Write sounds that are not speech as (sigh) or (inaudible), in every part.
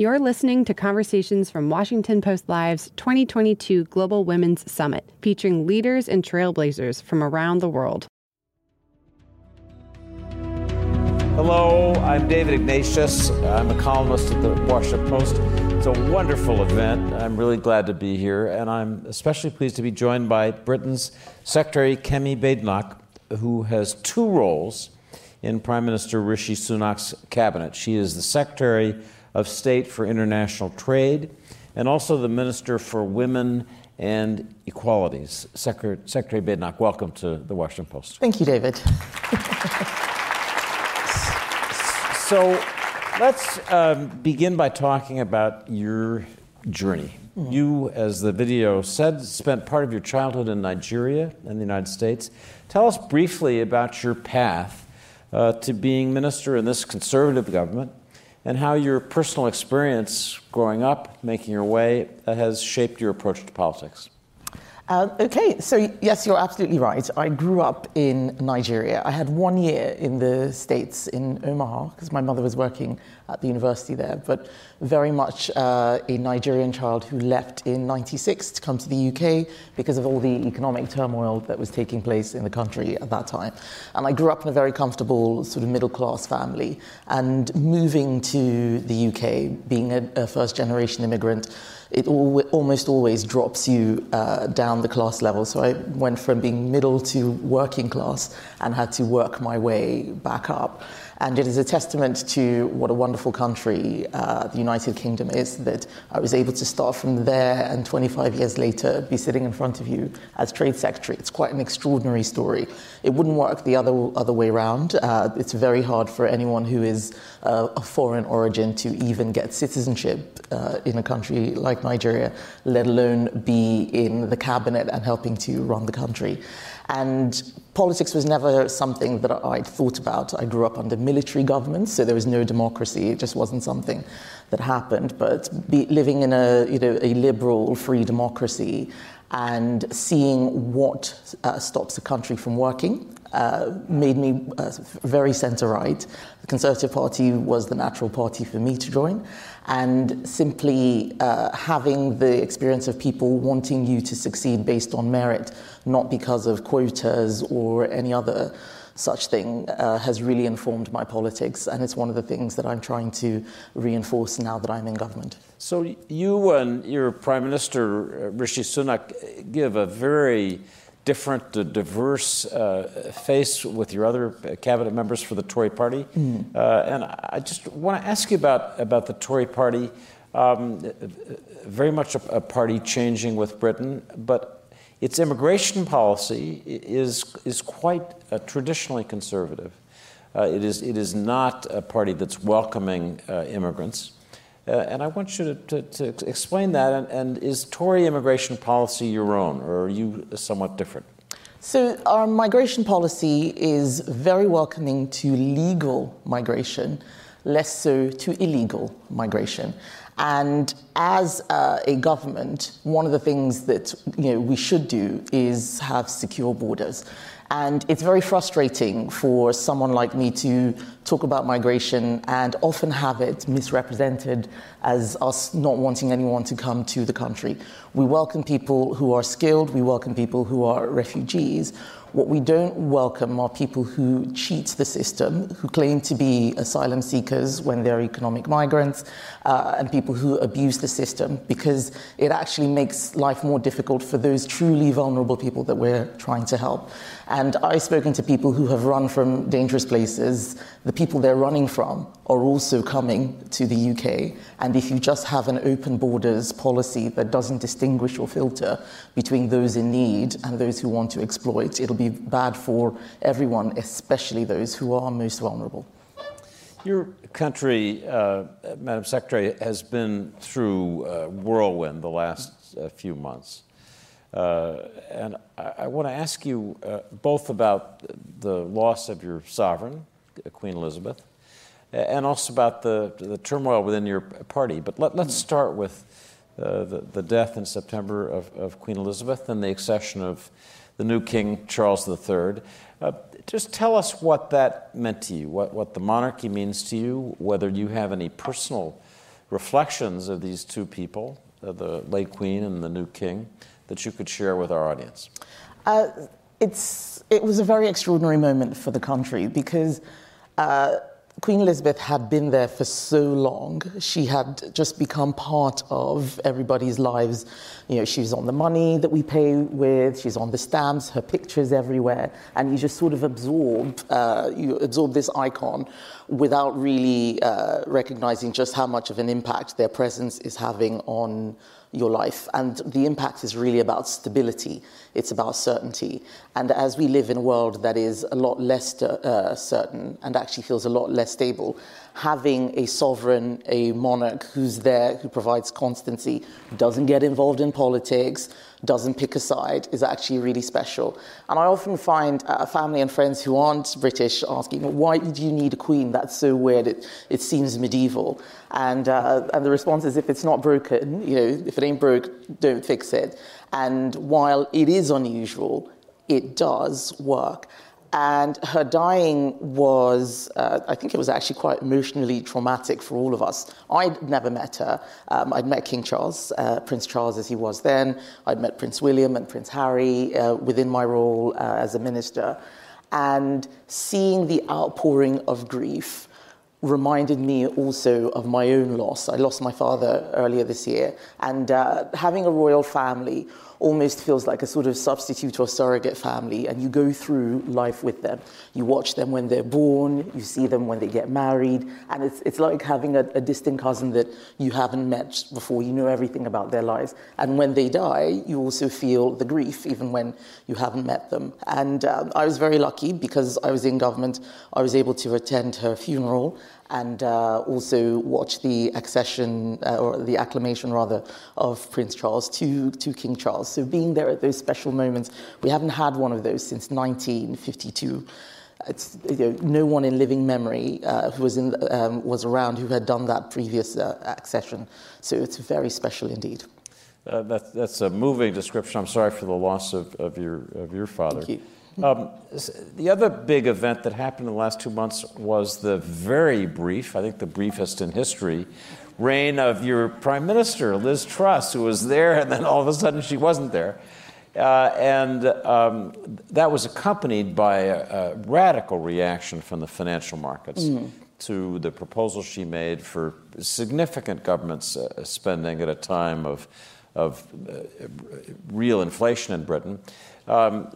You're listening to conversations from Washington Post Live's 2022 Global Women's Summit, featuring leaders and trailblazers from around the world. Hello, I'm David Ignatius. I'm a columnist at the Washington Post. It's a wonderful event. I'm really glad to be here, and I'm especially pleased to be joined by Britain's Secretary Kemi Badenoch, who has two roles in Prime Minister Rishi Sunak's cabinet. She is the Secretary of State for International Trade and also the Minister for Women and Equalities. Secretary, Secretary Badenoch, welcome to the Washington Post. Thank you, David. (laughs) so let's um, begin by talking about your journey. Mm. You, as the video said, spent part of your childhood in Nigeria and the United States. Tell us briefly about your path uh, to being minister in this conservative government and how your personal experience growing up, making your way, uh, has shaped your approach to politics. Uh, okay, so yes, you're absolutely right. I grew up in Nigeria. I had one year in the States in Omaha because my mother was working at the university there, but very much uh, a Nigerian child who left in 96 to come to the UK because of all the economic turmoil that was taking place in the country at that time. And I grew up in a very comfortable sort of middle class family and moving to the UK, being a, a first generation immigrant it al- almost always drops you uh, down the class level. So I went from being middle to working class and had to work my way back up. And it is a testament to what a wonderful country uh, the United Kingdom is that I was able to start from there and 25 years later be sitting in front of you as Trade Secretary. It's quite an extraordinary story. It wouldn't work the other, other way around. Uh, it's very hard for anyone who is uh, of foreign origin to even get citizenship uh, in a country like Nigeria, let alone be in the cabinet and helping to run the country. And politics was never something that I'd thought about. I grew up under military governments, so there was no democracy. It just wasn't something that happened. But be, living in a, you know, a liberal, free democracy and seeing what uh, stops a country from working uh, made me uh, very centre right. The Conservative Party was the natural party for me to join and simply uh, having the experience of people wanting you to succeed based on merit, not because of quotas or any other such thing, uh, has really informed my politics, and it's one of the things that I'm trying to reinforce now that I'm in government. So you and your Prime Minister uh, Rishi Sunak give a very different, uh, diverse uh, face with your other cabinet members for the Tory party. Mm. Uh, and I just want to ask you about, about the Tory party. Um, very much a, a, party changing with Britain, but its immigration policy is, is quite uh, traditionally conservative. Uh, it, is, it is not a party that's welcoming uh, immigrants. Uh, and I want you to, to, to explain that. And, and, is Tory immigration policy your own, or are you somewhat different? So, our migration policy is very welcoming to legal migration, less so to illegal migration. And as uh, a government, one of the things that you know, we should do is have secure borders. And it's very frustrating for someone like me to talk about migration and often have it misrepresented as us not wanting anyone to come to the country. We welcome people who are skilled, we welcome people who are refugees. What we don't welcome are people who cheat the system, who claim to be asylum seekers when they're economic migrants, uh, and people who abuse the system because it actually makes life more difficult for those truly vulnerable people that we're trying to help. And I've spoken to people who have run from dangerous places. The people they're running from are also coming to the UK. And if you just have an open borders policy that doesn't distinguish or filter between those in need and those who want to exploit, it'll be bad for everyone, especially those who are most vulnerable. Your country, uh, Madam Secretary, has been through a whirlwind the last uh, few months. Uh, and I, I want to ask you uh, both about the loss of your sovereign, Queen Elizabeth, and also about the, the turmoil within your party. But let, us start with uh, the, the, death in September of, of, Queen Elizabeth and the accession of the new King Charles III. Uh, just tell us what that meant to you, what, what the monarchy means to you, whether you have any personal reflections of these two people, uh, the late Queen and the new King, that you could share with our audience? Uh, it's, it was a very extraordinary moment for the country because uh, Queen Elizabeth had been there for so long. She had just become part of everybody's lives. You know, she's on the money that we pay with, she's on the stamps, her pictures everywhere, and you just sort of absorb, uh, you absorb this icon without really uh, recognizing just how much of an impact their presence is having on your life. And the impact is really about stability. It's about certainty. And as we live in a world that is a lot less uh, certain and actually feels a lot less stable, having a sovereign, a monarch who's there, who provides constancy, doesn't get involved in politics, doesn't pick a side, is actually really special. And I often find uh, family and friends who aren't British asking, why do you need a queen? That's so weird. It, it seems medieval. And, uh, and the response is, if it's not broken, you know, if it ain't broke, don't fix it. And while it is unusual, it does work. And her dying was, uh, I think it was actually quite emotionally traumatic for all of us. I'd never met her. Um, I'd met King Charles, uh, Prince Charles as he was then. I'd met Prince William and Prince Harry uh, within my role uh, as a minister. And seeing the outpouring of grief reminded me also of my own loss. I lost my father earlier this year, and uh, having a royal family almost feels like a sort of substitute or surrogate family, and you go through life with them. You watch them when they're born, you see them when they get married, and it's, it's like having a, a distant cousin that you haven't met before. You know everything about their lives. And when they die, you also feel the grief, even when you haven't met them. And um, I was very lucky because I was in government, I was able to attend her funeral and uh, also watch the accession uh, or the acclamation rather of Prince Charles to, to King Charles. So being there at those special moments, we haven't had one of those since 1952. It's, you know, no one in living memory uh, who was, in, um, was around who had done that previous uh, accession. So it's very special indeed. Uh, that, that's a moving description. I'm sorry for the loss of, of, your, of your father. Thank you. Um, the other big event that happened in the last two months was the very brief, I think the briefest in history, reign of your prime minister, Liz Truss, who was there and then all of a sudden she wasn't there. Uh, and um, that was accompanied by a, a, radical reaction from the financial markets mm. to the proposal she made for significant government uh, spending at a time of, of uh, real inflation in Britain. Um,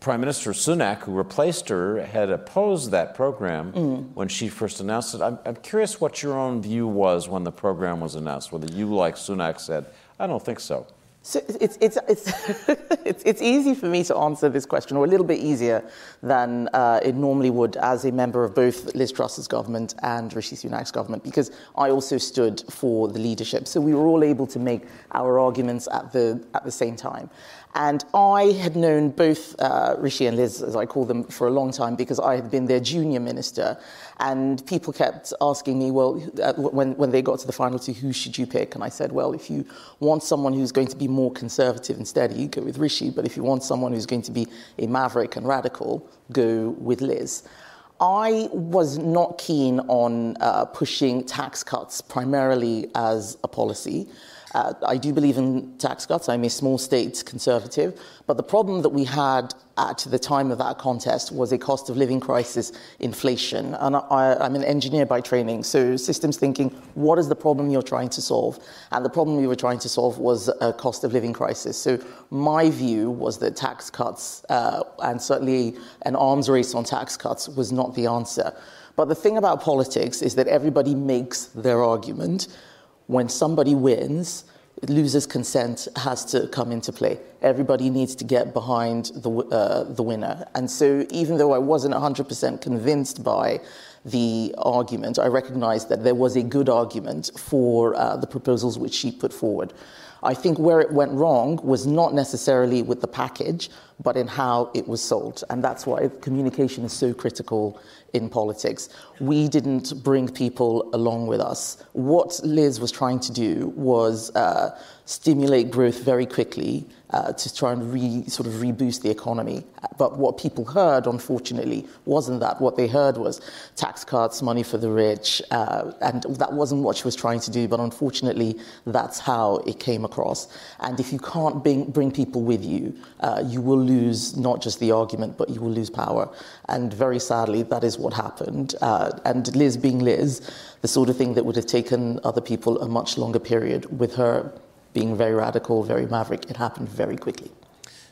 Prime Minister Sunak, who replaced her, had opposed that program mm. when she first announced it. I'm, I'm, curious what your own view was when the program was announced, whether you, like Sunak, said, I don't think so. So it's, it's, it's, (laughs) it's, it's, easy for me to answer this question, or a little bit easier than uh, it normally would as a member of both Liz Truss's government and Rishi Sunak's government, because I also stood for the leadership. So we were all able to make our arguments at the, at the same time. And I had known both uh, Rishi and Liz, as I call them, for a long time because I had been their junior minister. And people kept asking me, well, uh, when, when they got to the final two, who should you pick? And I said, well, if you want someone who's going to be more conservative and steady, go with Rishi. But if you want someone who's going to be a maverick and radical, go with Liz. I was not keen on uh, pushing tax cuts primarily as a policy. Uh, I do believe in tax cuts. I'm a small state conservative. But the problem that we had at the time of that contest was a cost of living crisis, inflation. And I, am an engineer by training, so systems thinking, what is the problem you're trying to solve? And the problem we were trying to solve was a cost of living crisis. So my view was that tax cuts, uh, and certainly an arms race on tax cuts, was not the answer. But the thing about politics is that everybody makes their argument when somebody wins, loser's consent has to come into play. Everybody needs to get behind the, uh, the winner. And so, even though I wasn't 100% convinced by the argument, I recognized that there was a good argument for uh, the proposals which she put forward. I think where it went wrong was not necessarily with the package, but in how it was sold. And that's why communication is so critical in politics. We didn't bring people along with us. What Liz was trying to do was uh, stimulate growth very quickly uh, to try and re, sort of reboost the economy. But what people heard, unfortunately, wasn't that. What they heard was tax cuts, money for the rich, uh, and that wasn't what she was trying to do. But unfortunately, that's how it came across. And if you can't bring, bring people with you, uh, you will lose not just the argument, but you will lose power. And very sadly, that is what happened. Uh, and Liz being Liz, the sort of thing that would have taken other people a much longer period with her being very radical, very maverick. It happened very quickly.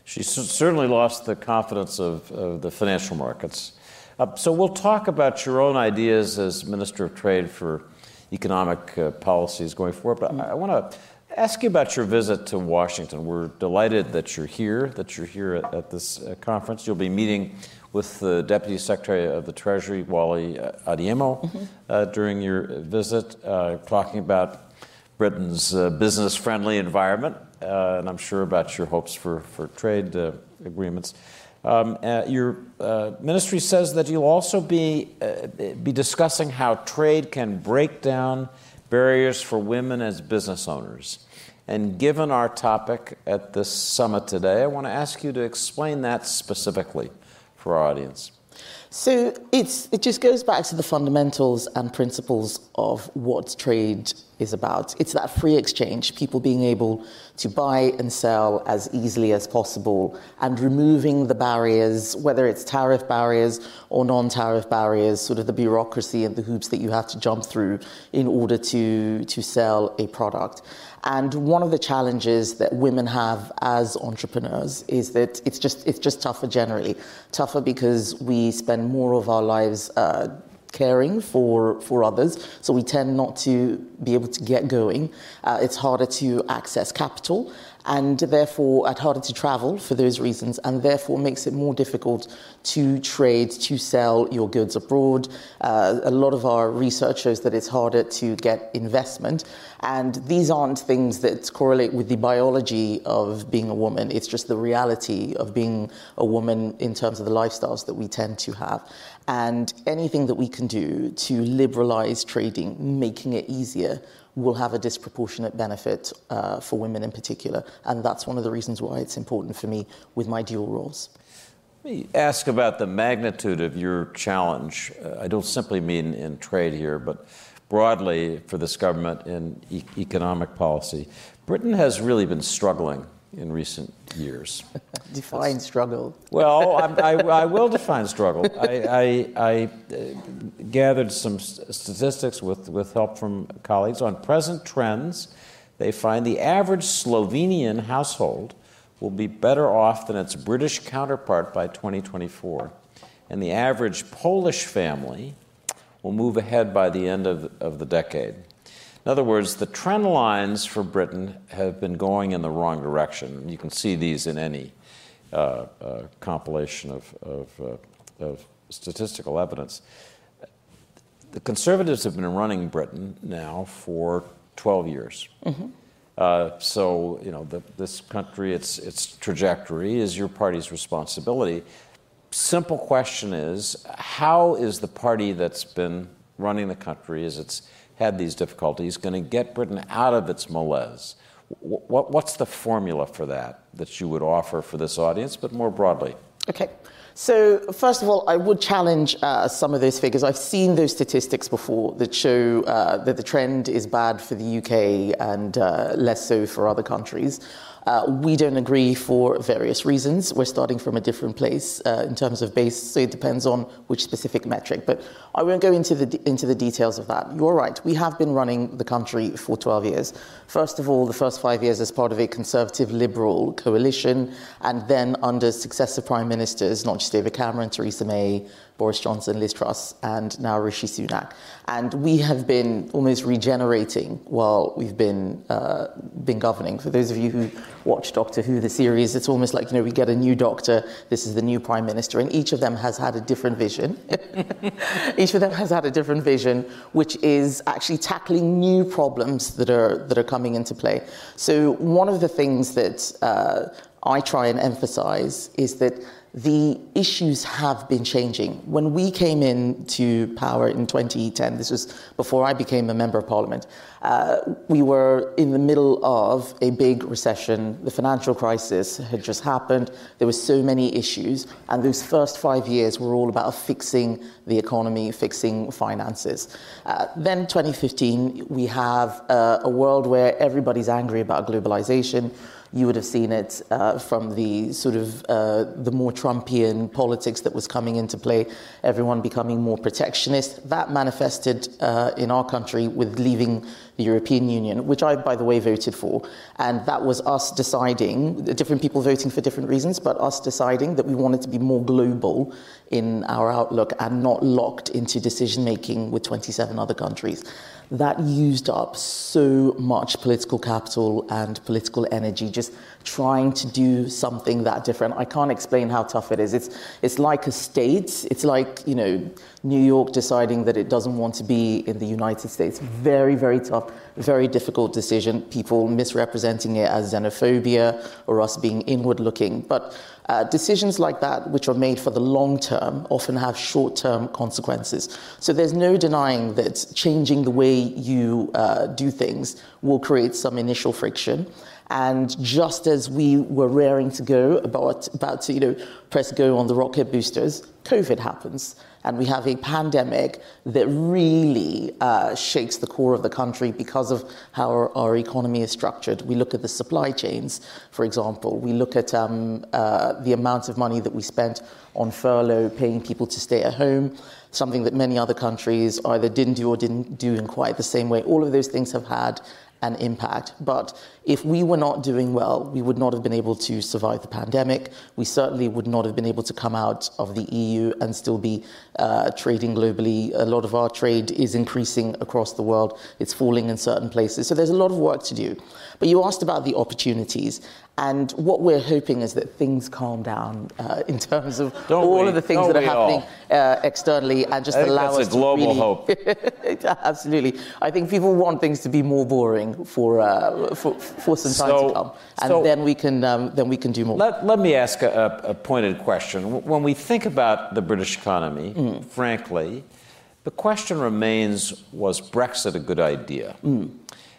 She certainly lost the confidence of, of the financial markets. Uh, so we'll talk about your own ideas as Minister of Trade for economic uh, policies going forward. But I, I want to ask you about your visit to Washington. We're delighted that you're here, that you're here at, at this uh, conference. You'll be meeting with the Deputy Secretary of the Treasury, Wally uh, Adeyemo, mm-hmm. Uh, during your visit, uh, talking about Britain's uh, business friendly environment, uh, and I'm sure about your hopes for, for trade uh, agreements. Um, uh, your uh, ministry says that you'll also be, uh, be discussing how trade can break down barriers for women as business owners. And given our topic at this summit today, I want to ask you to explain that specifically for our audience. So it's, it just goes back to the fundamentals and principles of what trade is about. It's that free exchange, people being able to buy and sell as easily as possible and removing the barriers, whether it's tariff barriers or non tariff barriers, sort of the bureaucracy and the hoops that you have to jump through in order to, to sell a product. And one of the challenges that women have as entrepreneurs is that it's just it's just tougher generally, tougher because we spend more of our lives uh, caring for, for others. So we tend not to be able to get going. Uh, it's harder to access capital and therefore it's harder to travel for those reasons and therefore makes it more difficult to trade, to sell your goods abroad. Uh, a lot of our research shows that it's harder to get investment. And these aren't things that correlate with the biology of being a woman. It's just the reality of being a woman in terms of the lifestyles that we tend to have. And anything that we can do to liberalize trading, making it easier, will have a disproportionate benefit uh, for women in particular. And that's one of the reasons why it's important for me with my dual roles. Let me ask about the magnitude of your challenge. Uh, I don't simply mean in trade here, but broadly for this government in e- economic policy. Britain has really been struggling in recent years. (laughs) define struggle. Well, I, I, will define struggle. (laughs) I, I gathered some statistics with, with help from colleagues on present trends. They find the average Slovenian household will be better off than its British counterpart by 2024. And the average Polish family will move ahead by the end of, of the decade. In other words, the trend lines for Britain have been going in the wrong direction. You can see these in any uh, uh, compilation of, of, uh, of, statistical evidence. The Conservatives have been running Britain now for 12 years. Mm-hmm. Uh, so, you know, the, this country, its, its trajectory is your party's responsibility. Simple question is how is the party that's been running the country, as it's had these difficulties, going to get Britain out of its malaise? What, what's the formula for that that you would offer for this audience, but more broadly? Okay. So, first of all, I would challenge uh, some of those figures. I've seen those statistics before that show uh, that the trend is bad for the UK and uh, less so for other countries. Uh, we don't agree for various reasons. We're starting from a different place uh, in terms of base, so it depends on which specific metric. But I won't go into the, into the details of that. You're right, we have been running the country for 12 years. First of all, the first five years as part of a conservative liberal coalition, and then under successive prime ministers, not David Cameron, Theresa May, Boris Johnson, Liz Truss, and now Rishi Sunak. And we have been almost regenerating while we've been uh, been governing. For those of you who watch Doctor Who, the series, it's almost like you know we get a new doctor. This is the new prime minister, and each of them has had a different vision. (laughs) each of them has had a different vision, which is actually tackling new problems that are that are coming into play. So one of the things that uh, I try and emphasize is that the issues have been changing. When we came into power in 2010, this was before I became a member of parliament, uh, we were in the middle of a big recession. The financial crisis had just happened. There were so many issues. And those first five years were all about fixing the economy, fixing finances. Uh, then 2015, we have uh, a world where everybody's angry about globalization. You would have seen it uh, from the sort of uh, the more Trumpian politics that was coming into play, everyone becoming more protectionist. That manifested uh, in our country with leaving the European Union, which I, by the way, voted for. And that was us deciding, different people voting for different reasons, but us deciding that we wanted to be more global in our outlook and not locked into decision making with 27 other countries that used up so much political capital and political energy just trying to do something that different. I can't explain how tough it is. It's, it's like a state. It's like, you know, New York deciding that it doesn't want to be in the United States. Very, very tough, very difficult decision. People misrepresenting it as xenophobia or us being inward looking. But uh, decisions like that, which are made for the long term, often have short term consequences. So there's no denying that changing the way you uh, do things will create some initial friction. And just as we were raring to go, about, about to you know, press go on the rocket boosters, COVID happens and we have a pandemic that really uh, shakes the core of the country because of how our, our, economy is structured. We look at the supply chains, for example. We look at um, uh, the amount of money that we spent on furlough, paying people to stay at home, something that many other countries either didn't do or didn't do in quite the same way. All of those things have had an impact. But if we were not doing well, we would not have been able to survive the pandemic. We certainly would not have been able to come out of the EU and still be uh, trading globally. A lot of our trade is increasing across the world, it's falling in certain places. So there's a lot of work to do. But you asked about the opportunities. And what we're hoping is that things calm down uh, (laughs) in terms of Don't all we? of the things that are happening uh, externally and just I think allow that's us a global to really... hope. (laughs) Absolutely. I think people want things to be more boring for, uh, for, for some time So- to come. And so- then, we can, um, then we can do more. Let, let me ask a, a pointed question. When we think about the British economy, frankly, the question remains was Brexit a good idea?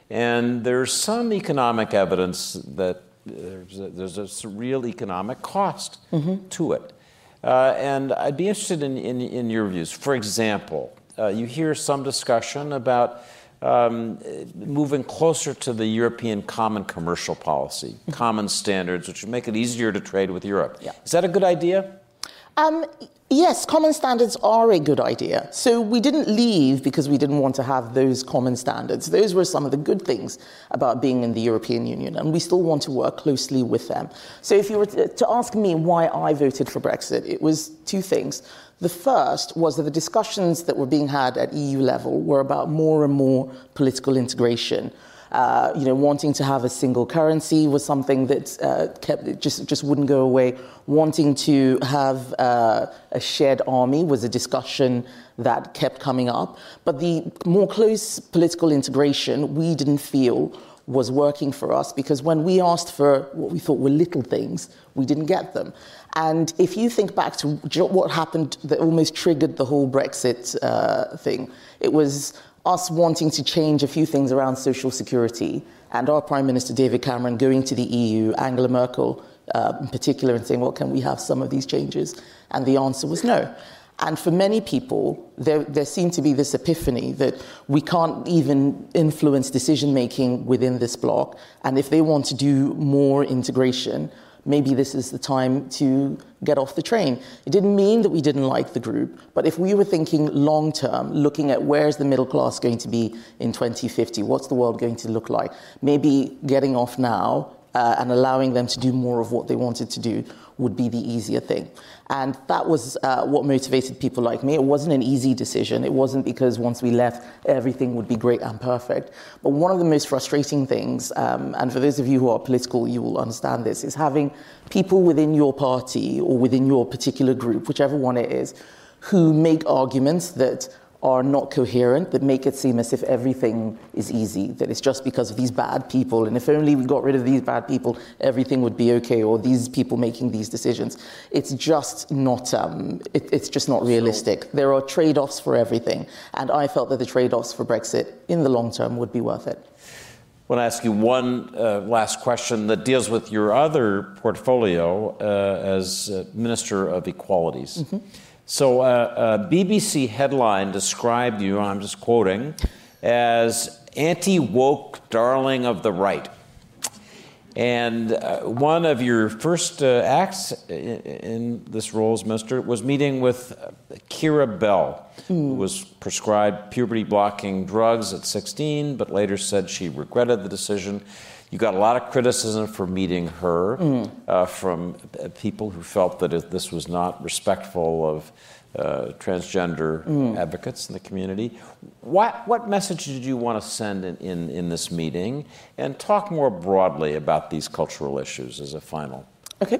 And there's some economic evidence that there's a, there's a real economic cost to it. Uh, and I'd be interested in, in, in your views. For example, uh, you hear some discussion about um, moving closer to the European common commercial policy, common standards, which would make it easier to trade with Europe. Yeah. Is that a good idea? Um, yes, common standards are a good idea. So we didn't leave because we didn't want to have those common standards. Those were some of the good things about being in the European Union, and we still want to work closely with them. So if you were to, ask me why I voted for Brexit, it was two things. The first was that the discussions that were being had at EU level were about more and more political integration. Uh, you know, wanting to have a single currency was something that uh, kept just just wouldn't go away. Wanting to have uh, a shared army was a discussion that kept coming up. But the more close political integration, we didn't feel was working for us because when we asked for what we thought were little things, we didn't get them. And if you think back to what happened that almost triggered the whole Brexit uh, thing, it was us wanting to change a few things around social security and our Prime Minister David Cameron going to the EU, Angela Merkel uh, in particular, and saying, well, can we have some of these changes? And the answer was no. And for many people, there, there seemed to be this epiphany that we can't even influence decision making within this bloc. And if they want to do more integration, maybe this is the time to get off the train. It didn't mean that we didn't like the group, but if we were thinking long term, looking at where's the middle class going to be in 2050, what's the world going to look like, maybe getting off now uh, and allowing them to do more of what they wanted to do would be the easier thing. And that was uh, what motivated people like me. It wasn't an easy decision. It wasn't because once we left, everything would be great and perfect. But one of the most frustrating things, um, and for those of you who are political, you will understand this, is having people within your party or within your particular group, whichever one it is, who make arguments that are not coherent that make it seem as if everything is easy, that it's just because of these bad people, and if only we got rid of these bad people, everything would be okay, or these people making these decisions. It's just not, um, it, it's just not realistic. So, there are trade offs for everything, and I felt that the trade offs for Brexit in the long term would be worth it. I want to ask you one uh, last question that deals with your other portfolio uh, as uh, Minister of Equalities. Mm-hmm. So, uh, a BBC headline described you, I'm just quoting, as anti woke darling of the right. And uh, one of your first uh, acts in, in, this role as minister was meeting with Keira Bell, mm. who hmm. was prescribed puberty blocking drugs at 16, but later said she regretted the decision. You got a lot of criticism for meeting her mm. uh, from people who felt that it, this was not respectful of uh, transgender mm. advocates in the community. What, what message did you want to send in, in, in this meeting? And talk more broadly about these cultural issues as a final. Okay.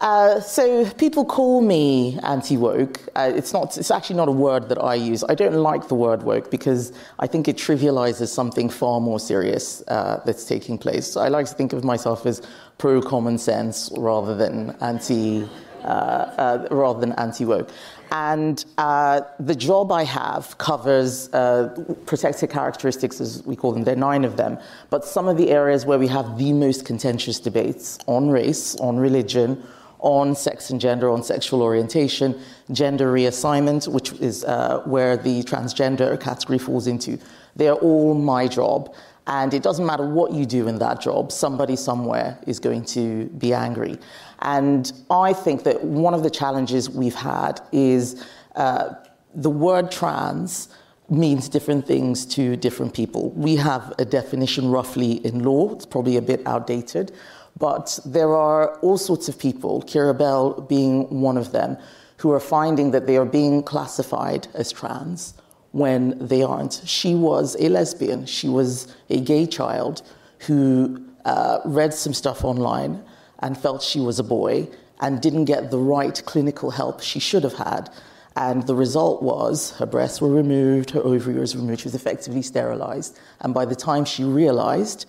Uh, so people call me anti-woke. Uh, it's not. It's actually not a word that I use. I don't like the word woke because I think it trivializes something far more serious uh, that's taking place. So I like to think of myself as pro common sense rather than anti. Uh, uh, rather than anti-woke. And uh, the job I have covers protected characteristics, as we call them. There are nine of them. But some of the areas where we have the most contentious debates on race, on religion, on sex and gender, on sexual orientation, gender reassignment, which is uh, where the transgender category falls into. They are all my job. And it doesn't matter what you do in that job, somebody somewhere is going to be angry. And I think that one of the challenges we've had is uh, the word trans means different things to different people. We have a definition roughly in law, it's probably a bit outdated. But there are all sorts of people, Keira Bell being one of them, who are finding that they are being classified as trans when they aren't. She was a lesbian, she was a gay child who uh, read some stuff online and felt she was a boy and didn't get the right clinical help she should have had. And the result was her breasts were removed, her ovaries were removed, she was effectively sterilized. And by the time she realized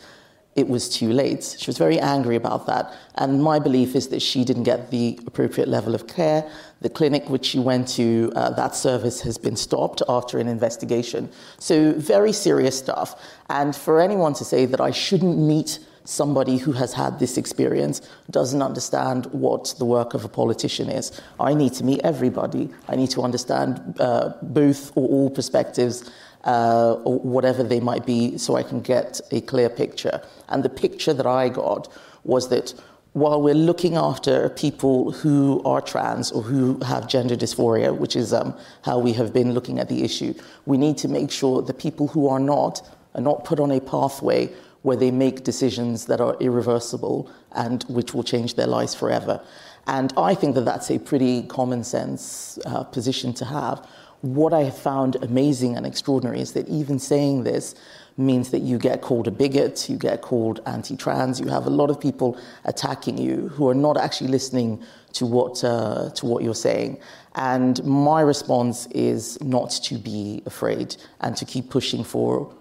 it was too late. She was very angry about that. And my belief is that she didn't get the appropriate level of care. The clinic which she went to, uh, that service has been stopped after an investigation. So, very serious stuff. And for anyone to say that I shouldn't meet somebody who has had this experience doesn't understand what the work of a politician is. I need to meet everybody. I need to understand uh, both or all perspectives uh, whatever they might be, so I can get a clear picture. And the picture that I got was that while we're looking after people who are trans or who have gender dysphoria, which is um, how we have been looking at the issue, we need to make sure the people who are not are not put on a pathway where they make decisions that are irreversible and which will change their lives forever. And I think that that's a pretty common sense uh, position to have what I have found amazing and extraordinary is that even saying this means that you get called a bigot, you get called anti trans, you have a lot of people attacking you who are not actually listening to what, uh, to what you're saying. And my response is not to be afraid and to keep pushing for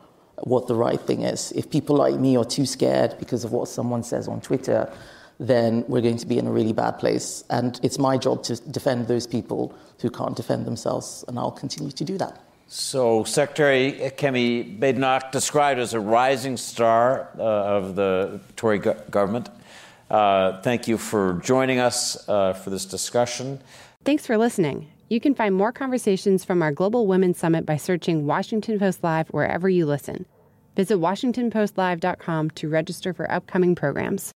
what the right thing is. If people like me are too scared because of what someone says on Twitter, then we're going to be in a really bad place. And it's my job to defend those people who can't defend themselves, and I'll continue to do that. So, Secretary Kemi Badenoch, described as a rising star uh, of the Tory go- government. Uh, thank you for joining us uh, for this discussion. Thanks for listening. You can find more conversations from our Global Women's Summit by searching Washington Post Live wherever you listen. Visit WashingtonPostLive.com to register for upcoming programs.